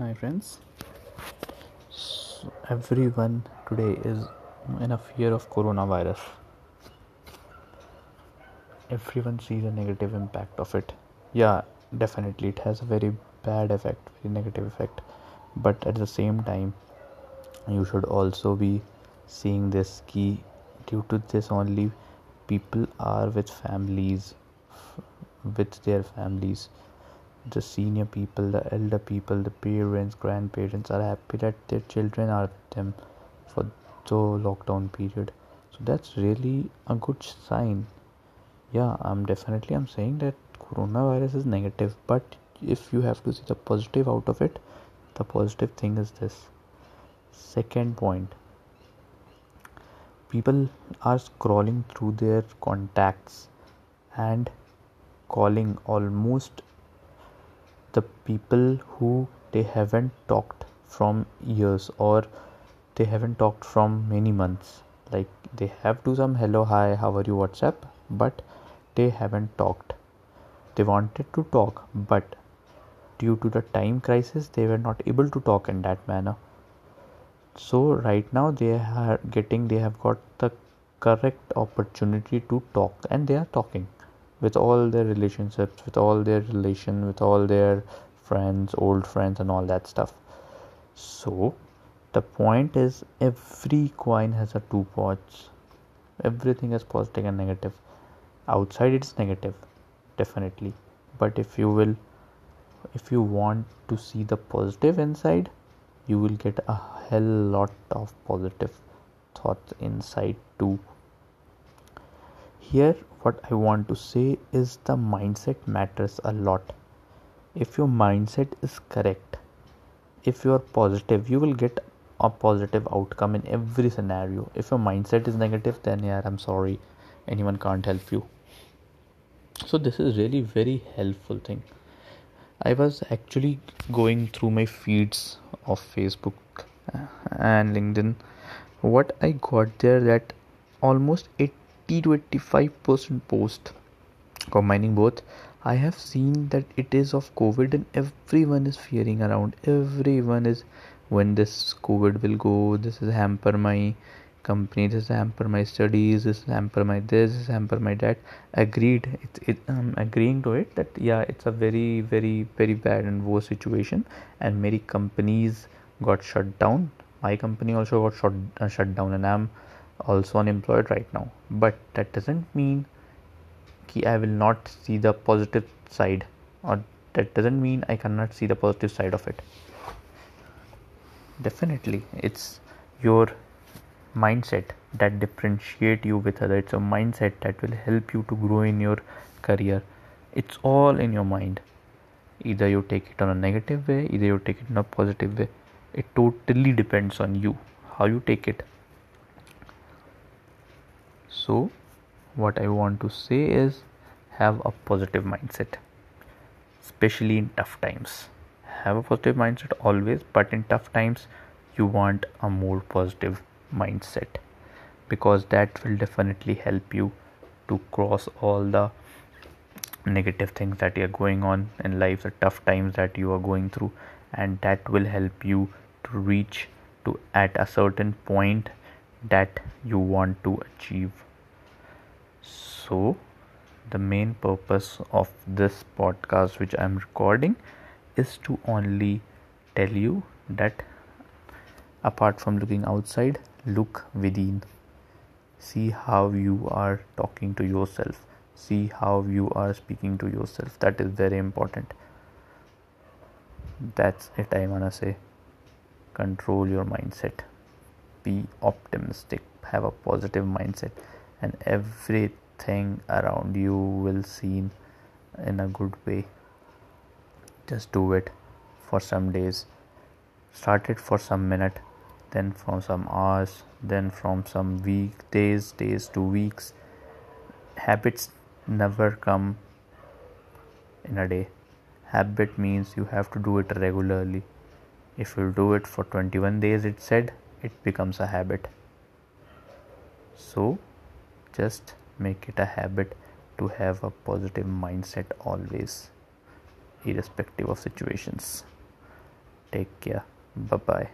Hi, friends. So everyone today is in a fear of coronavirus. Everyone sees a negative impact of it. Yeah, definitely, it has a very bad effect, very negative effect. But at the same time, you should also be seeing this key. Due to this, only people are with families, with their families the senior people, the elder people, the parents, grandparents are happy that their children are with them for the lockdown period. So that's really a good sign. Yeah, I'm definitely I'm saying that coronavirus is negative, but if you have to see the positive out of it, the positive thing is this. Second point. People are scrolling through their contacts and calling almost the people who they haven't talked from years or they haven't talked from many months. Like they have to some hello hi how are you whatsapp? But they haven't talked. They wanted to talk but due to the time crisis they were not able to talk in that manner. So right now they are getting they have got the correct opportunity to talk and they are talking with all their relationships with all their relation with all their friends old friends and all that stuff. So the point is every coin has a two parts everything is positive and negative. Outside it's negative definitely. But if you will if you want to see the positive inside you will get a hell lot of positive thoughts inside too here what i want to say is the mindset matters a lot. If your mindset is correct if you are positive you will get a positive outcome in every scenario. If your mindset is negative then yeah i'm sorry. Anyone can't help you. So this is really very helpful thing. I was actually going through my feeds of facebook and linkedin. What i got there that almost 80 to 85% post combining both. I have seen that it is of covid and everyone is fearing around. Everyone is when this covid will go this is hamper my company this is hamper my studies this is hamper my this, this is hamper my that. Agreed. It, it i'm agreeing to it that yeah it's a very very very bad and worse situation. And many companies got shut down. My company also got shut, uh, shut down. And i'm also unemployed right now. But that doesn't mean ki i will not see the positive side or that doesn't mean i cannot see the positive side of it. Definitely it's your mindset that differentiate you with other. It's a mindset that will help you to grow in your career. It's all in your mind. Either you take it on a negative way either you take it in a positive way. It totally depends on you how you take it so, what I want to say is have a positive mindset, especially in tough times. Have a positive mindset always, but in tough times, you want a more positive mindset because that will definitely help you to cross all the negative things that are going on in life, the tough times that you are going through, and that will help you to reach to at a certain point that you want to achieve. So, the main purpose of this podcast, which I'm recording, is to only tell you that apart from looking outside, look within. See how you are talking to yourself, see how you are speaking to yourself. That is very important. That's it, I wanna say. Control your mindset be optimistic have a positive mindset and everything around you will seem in a good way. Just do it for some days. Start it for some minute then from some hours then from some week days days to weeks. Habits never come in a day. Habit means you have to do it regularly. If you do it for 21 days it said it becomes a habit. So just make it a habit to have a positive mindset always irrespective of situations. Take care. Bye bye